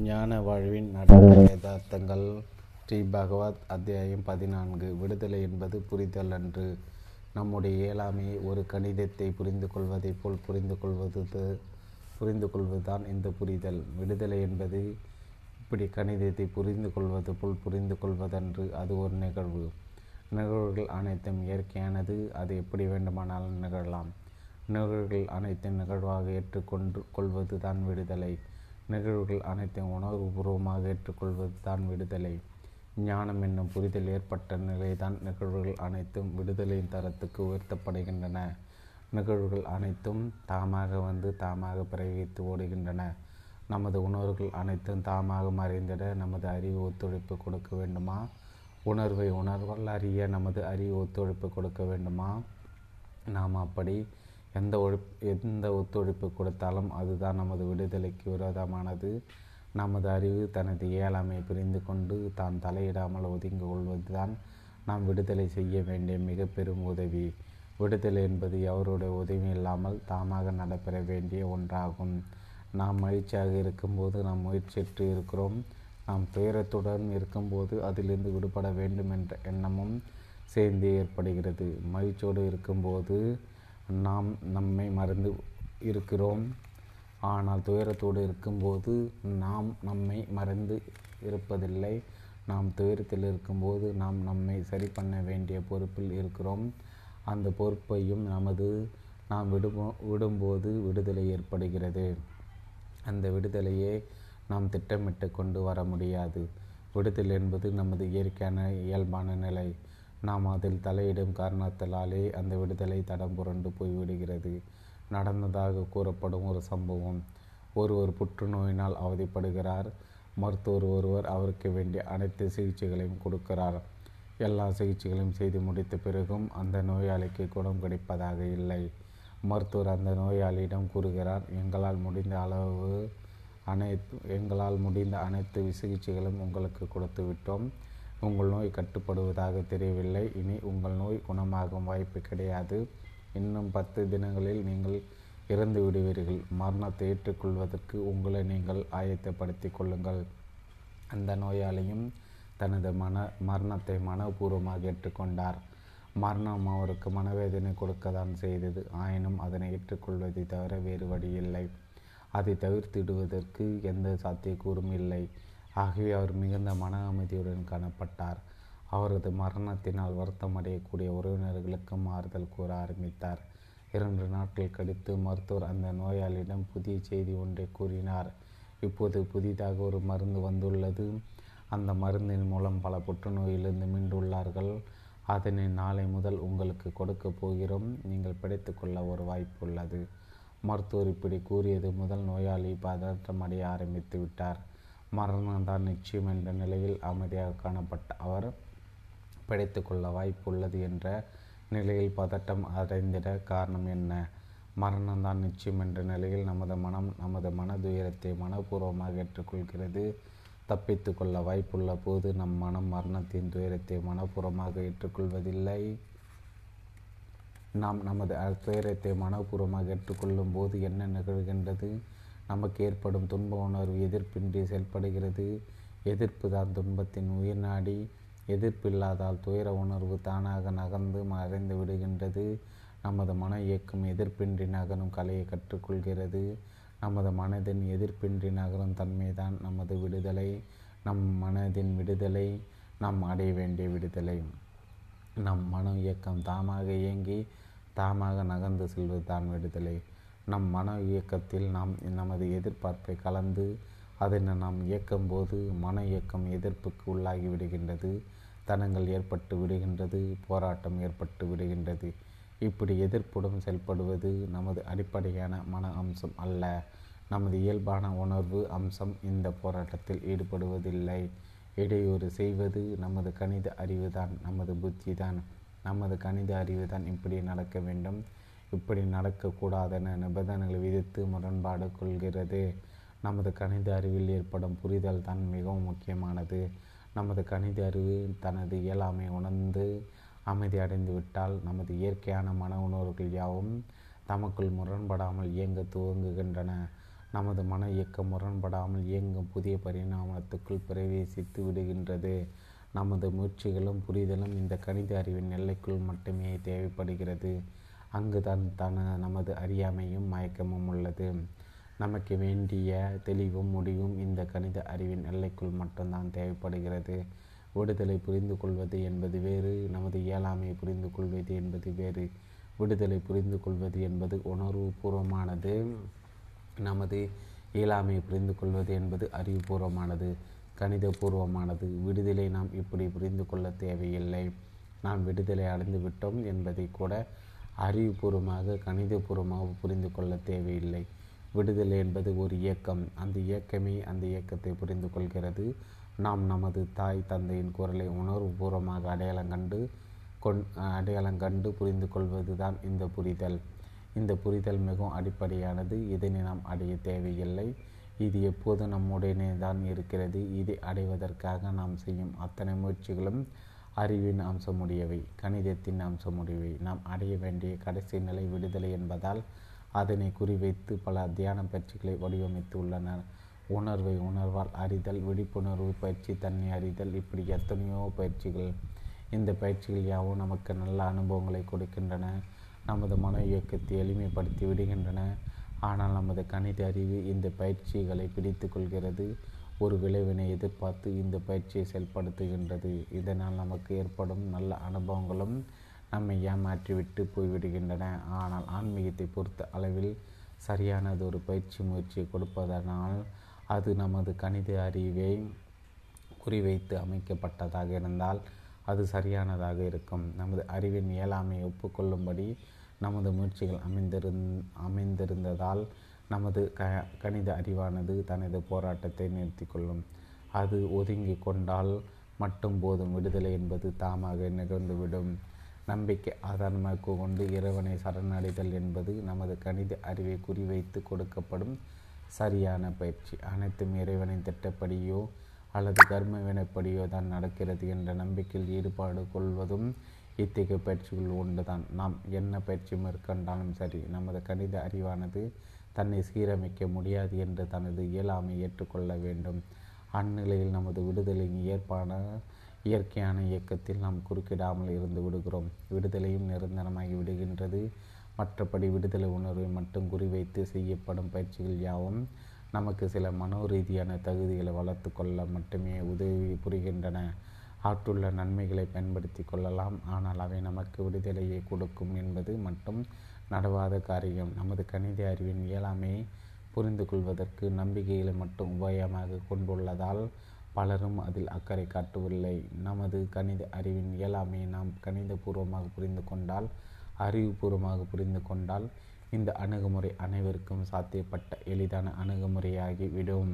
ஞான வாழ்வின் நடைமுறை யதார்த்தங்கள் ஸ்ரீ பகவத் அத்தியாயம் பதினான்கு. விடுதலை என்பது புரிதல் அன்று. நம்முடைய இயலாமையை ஒரு கணிதத்தை புரிந்து கொள்வதைப் போல் புரிந்து கொள்வது புரிந்து கொள்வதுதான் இந்த புரிதல். விடுதலை என்பது இப்படி கணிதத்தை புரிந்து கொள்வது போல் புரிந்து கொள்வதன்று அது ஒரு நிகழ்வு. நிகழ்வுகள் அனைத்தும் இயற்கையானது. அது எப்படி வேண்டுமானாலும் நிகழலாம். நிகழ்வுகள் அனைத்தும் நிகழ்வாக ஏற்றுக்கொண்டு கொள்வது தான் விடுதலை. நிகழ்வுகள் அனைத்தையும் உணர்வுபூர்வமாக ஏற்றுக்கொள்வது தான் விடுதலை. ஞானம் என்னும் புரிதல் ஏற்பட்ட நிலைதான் நிகழ்வுகள் அனைத்தும் விடுதலையின் தரத்துக்கு உயர்த்தப்படுகின்றன. நிகழ்வுகள் அனைத்தும் தாமாக வந்து தாமாக பிரயோகித்து ஓடுகின்றன. நமது உணர்வுகள் அனைத்தும் தாமாக மறைந்திட நமது அறிவு ஒத்துழைப்பு கொடுக்க வேண்டுமா? உணர்வை உணர்வால் அறிய நமது அறிவு ஒத்துழைப்பு கொடுக்க வேண்டுமா? நாம் அப்படி எந்த ஒழி எந்த ஒத்துழைப்பு கொடுத்தாலும் அதுதான் நமது விடுதலைக்கு விரோதமானது. நமது அறிவு தனது இயலாமை புரிந்து கொண்டு தான் தலையிடாமல் ஒதுங்கி கொள்வதுதான் நாம் விடுதலை செய்ய வேண்டிய மிக பெரும் உதவி. விடுதலை என்பது எவருடைய உதவி இல்லாமல் தாமாக நடைபெற வேண்டிய ஒன்றாகும். நாம் மகிழ்ச்சியாக இருக்கும்போது நாம் முயற்சியற்று இருக்கிறோம். நாம் துயரத்துடன் இருக்கும்போது அதிலிருந்து விடுபட வேண்டும் என்ற எண்ணமும் சேர்ந்து ஏற்படுகிறது. மகிழ்ச்சியோடு இருக்கும்போது நாம் நம்மை மறந்து இருக்கிறோம். ஆனால் துயரத்தோடு இருக்கும்போது நாம் நம்மை மறந்து இருப்பதில்லை. நாம் துயரத்தில் இருக்கும்போது நாம் நம்மை சரி பண்ண வேண்டிய பொறுப்பில் இருக்கிறோம். அந்த பொறுப்பையும் நமது நாம் விடுமோ விடும்போது விடுதலை ஏற்படுகிறது. அந்த விடுதலையே நாம் திட்டமிட்டு கொண்டு வர முடியாது. விடுதல் என்பது நமது இயற்கையான இயல்பான நிலை. நாம் அதில் தலையிடும் காரணத்தினாலே அந்த விடுதலை தடம் புரண்டு போய்விடுகிறது. நடந்ததாக கூறப்படும் ஒரு சம்பவம். ஒருவர் புற்றுநோயினால் அவதிப்படுகிறார். மருத்துவர் ஒருவர் அவருக்கு வேண்டிய அனைத்து சிகிச்சைகளையும் கொடுக்கிறார். எல்லா சிகிச்சைகளையும் செய்து முடித்த பிறகும் அந்த நோயாளிக்கு குணம் கிடைப்பதாக இல்லை. மருத்துவர் அந்த நோயாளியிடம் கூறுகிறார் எங்களால் முடிந்த அளவு அனைத்து எங்களால் முடிந்த அனைத்து சிகிச்சைகளும் உங்களுக்கு கொடுத்து விட்டோம். உங்கள் நோய் கட்டுப்படுவதாக தெரியவில்லை. இனி உங்கள் நோய் குணமாகும் வாய்ப்பு கிடையாது. இன்னும் பத்து தினங்களில் நீங்கள் இறந்து விடுவீர்கள். மரணத்தை ஏற்றுக்கொள்வதற்கு உங்களை நீங்கள் ஆயத்தப்படுத்தி கொள்ளுங்கள். அந்த நோயாளியும் தனது மன மரணத்தை மனப்பூர்வமாக ஏற்றுக்கொண்டார். மரணம் அவருக்கு மனவேதனை கொடுக்கத்தான் செய்தது. ஆயினும் அதனை ஏற்றுக்கொள்வதை தவிர வேறு வழியில்லை அதை தவிர்த்திடுவதற்கு எந்த சாத்தியக்கூறும் இல்லை. ஆகவே அவர் மிகுந்த மன அமைதியுடன் காணப்பட்டார். அவரது மரணத்தினால் வருத்தம் அடையக்கூடிய உறவினர்களுக்கும் ஆறுதல் கூற ஆரம்பித்தார். இரண்டு நாட்கள் கழித்து மருத்துவர் அந்த நோயாளியிடம் புதிய செய்தி ஒன்றை கூறினார். இப்போது புதிதாக ஒரு மருந்து வந்துள்ளது. அந்த மருந்தின் மூலம் பல புற்றுநோயிலிருந்து மீண்டுள்ளார்கள். அதனை நாளை முதல் உங்களுக்கு கொடுக்க போகிறோம். நீங்கள் பிடித்துக்கொள்ள ஒரு வாய்ப்பு உள்ளது மருத்துவர் இப்படி கூறியது முதல் நோயாளி பதற்றமடைய ஆரம்பித்து விட்டார். மரணம்தான் நிச்சயம் என்ற நிலையில் அமைதியாக காணப்பட்ட அவர் பிடித்து கொள்ள வாய்ப்பு உள்ளது என்ற நிலையில் பதட்டம் அடைந்திட காரணம் என்ன? மரணம்தான் நிச்சயம் என்ற நிலையில் நமது மனம் நமது மனதுயரத்தை மனப்பூர்வமாக ஏற்றுக்கொள்கிறது. தப்பித்து கொள்ள வாய்ப்புள்ள போது நம் மனம் மரணத்தின் துயரத்தை மனப்பூர்வமாக ஏற்றுக்கொள்வதில்லை. நாம் நமது துயரத்தை மனப்பூர்வமாக ஏற்றுக்கொள்ளும் போது என்ன நிகழ்கின்றது? நமக்கு ஏற்படும் துன்ப உணர்வு எதிர்ப்பின்றி செயல்படுகிறது. எதிர்ப்பு தான் துன்பத்தின் உயிர்நாடி. எதிர்ப்பில்லாதால் துயர உணர்வு தானாக நகர்ந்து மறைந்து விடுகின்றது. நமது மன இயக்கம் எதிர்ப்பின்றி நகரும் கலையை கற்றுக்கொள்கிறது. நமது மனதின் எதிர்ப்பின்றி நகரும் தன்மைதான் நமது விடுதலை. நம் மனதின் விடுதலை நாம் அடைய வேண்டிய விடுதலை. நம் மன இயக்கம் தாமாக இயங்கி தாமாக நகர்ந்து செல்வது தான் விடுதலை. நம் மன இயக்கத்தில் நாம் நமது எதிர்பார்ப்பை கலந்து அதனை நாம் இயக்கும்போது மன இயக்கம் எதிர்ப்புக்கு உள்ளாகி விடுகின்றது. தனங்கள் ஏற்பட்டு விடுகின்றது போராட்டம் ஏற்பட்டு விடுகின்றது. இப்படி எதிர்ப்புடன் செயல்படுவது நமது அடிப்படையான மன அம்சம் அல்ல. நமது இயல்பான உணர்வு அம்சம் இந்த போராட்டத்தில் ஈடுபடுவதில்லை. இடையூறு செய்வது நமது கணித அறிவுதான் நமது புத்தி தான் நமது கணித அறிவுதான் இப்படி நடக்க வேண்டும். இப்படி நடக்கக்கூடாதென நிபந்தனைகளை விதித்து முரண்பாடு கொள்கிறது. நமது கணித அறிவில் ஏற்படும் புரிதல் தான் மிகவும் முக்கியமானது. நமது கணித அறிவு தனது இயலாமை உணர்ந்து அமைதி விட்டால் நமது இயற்கையான மன உணர்வுகள் யாவும் தமக்குள் முரண்படாமல் இயங்க துவங்குகின்றன. நமது மன இயக்கம் முரண்படாமல் இயங்கும் புதிய பரிணாமத்துக்குள் பிரவேசித்து விடுகின்றது. நமது முயற்சிகளும் புரிதலும் இந்த கணித அறிவின் எல்லைக்குள் மட்டுமே தேவைப்படுகிறது. அங்குதான் தன நமது அறியாமையும் மயக்கமும் உள்ளது. நமக்கு வேண்டிய தெளிவும் முடிவும் இந்த கணித அறிவின் எல்லைக்குள் மட்டும்தான் தேவைப்படுகிறது. விடுதலை புரிந்து கொள்வது என்பது வேறு நமது இயலாமையை புரிந்து கொள்வது என்பது வேறு. விடுதலை புரிந்து கொள்வது என்பது உணர்வு பூர்வமானது. நமது இயலாமையை புரிந்து கொள்வது என்பது அறிவுபூர்வமானது கணிதபூர்வமானது விடுதலை நாம் இப்படி புரிந்து கொள்ள தேவையில்லை. நாம் விடுதலை அடைந்து விட்டோம் என்பதை கூட அறிவுபூர்வமாக கணிதபூர்வமாக புரிந்து கொள்ள தேவையில்லை. விடுதலை என்பது ஒரு இயக்கம். அந்த இயக்கமே அந்த இயக்கத்தை புரிந்து கொள்கிறது. நாம் நமது தாய் தந்தையின் குரலை உணர்வுபூர்வமாக அடையாளம் கண்டு கொண் அடையாளம் கண்டு புரிந்து கொள்வது தான் இந்த புரிதல். இந்த புரிதல் மிகவும் அடிப்படையானது. இதனை நாம் அடைய தேவையில்லை. இது எப்போது நம்முடனே தான் இருக்கிறது. இதை அடைவதற்காக நாம் செய்யும் அத்தனை முயற்சிகளும் அறிவின் அம்சமுடையவை கணிதத்தின் அம்சமுடையவை. நாம் அடைய வேண்டிய கடைசி நிலை விடுதலை என்பதால் அதனை குறிவைத்து பல தியான பயிற்சிகளை வடிவமைத்து உள்ளனர். உணர்வை உணர்வால் அறிதல் விழிப்புணர்வு பயிற்சி தன்னை அறிதல் இப்படி எத்தனையோ பயிற்சிகள். இந்த பயிற்சிகள் யாவும் நமக்கு நல்ல அனுபவங்களை கொடுக்கின்றன. நமது மன இயக்கத்தை எளிமைப்படுத்தி விடுகின்றன. ஆனால் நமது கணித அறிவு இந்த பயிற்சிகளை பிடித்து கொள்கிறது. ஒரு விளைவினை எதிர்பார்த்து இந்த பயிற்சியை செயல்படுத்துகின்றது. இதனால் நமக்கு ஏற்படும் நல்ல அனுபவங்களும் நம்மை ஏமாற்றிவிட்டு போய்விடுகின்றன. ஆனால் ஆன்மீகத்தை பொறுத்த அளவில் சரியானது ஒரு பயிற்சி முயற்சியை கொடுப்பதனால் அது நமது கணித அறிவை குறிவைத்து அமைக்கப்பட்டதாக இருந்தால் அது சரியானதாக இருக்கும். நமது அறிவின் இயலாமையை ஒப்புக்கொள்ளும்படி நமது முயற்சிகள் அமைந்திருந் அமைந்திருந்ததால் நமது க கணித அறிவானது தனது போராட்டத்தை நிறுத்தி கொள்ளும் அது ஒதுங்கி கொண்டால் மட்டும் போதும். விடுதலை என்பது தாமாக நிகழ்ந்துவிடும். நம்பிக்கை ஆதாரமாக கொண்டு இறைவனை சரணடைதல் என்பது நமது கணித அறிவை குறிவைத்து கொடுக்கப்படும் சரியான பயிற்சி. அனைத்தும் இறைவனின் திட்டப்படியோ அல்லது கர்ம வினைப்படியோ தான் நடக்கிறது என்ற நம்பிக்கையில் ஈடுபாடு கொள்வதும் இத்தகைய பயிற்சிகள் உண்டுதான் நாம் என்ன பயிற்சி மேற்கொண்டாலும் சரி நமது கணித அறிவானது தன்னை சீரமைக்க முடியாது என்று தனது இயலாமை ஏற்றுக்கொள்ள வேண்டும். அந்நிலையில் நமது விடுதலையின் இயற்பான இயற்கையான இயக்கத்தில் நாம் குறுக்கிடாமல் இருந்து விடுகிறோம். விடுதலையும் நிரந்தரமாகி விடுகின்றது. மற்றபடி விடுதலை உணர்வை மட்டும் குறிவைத்து செய்யப்படும் பயிற்சிகள் யாவும் நமக்கு சில மனோரீதியான தகுதிகளை வளர்த்து கொள்ள மட்டுமே உதவி புரிகின்றன. ஆற்றுள்ள நன்மைகளை பயன்படுத்தி கொள்ளலாம். ஆனால் அவை நமக்கு விடுதலையை கொடுக்கும் என்பது மட்டும் நடவாத காரியம். நமது கணித அறிவின் இயலாமையை புரிந்து கொள்வதற்கு நம்பிக்கைகளை மட்டும் உபாயமாக கொண்டுள்ளதால் பலரும் அதில் அக்கறை காட்டவில்லை. நமது கணித அறிவின் இயலாமையை நாம் கணிதபூர்வமாக புரிந்து கொண்டால் அறிவுபூர்வமாக புரிந்து கொண்டால் இந்த அணுகுமுறை அனைவருக்கும் சாத்தியப்பட்ட எளிதான அணுகுமுறையாகி விடும்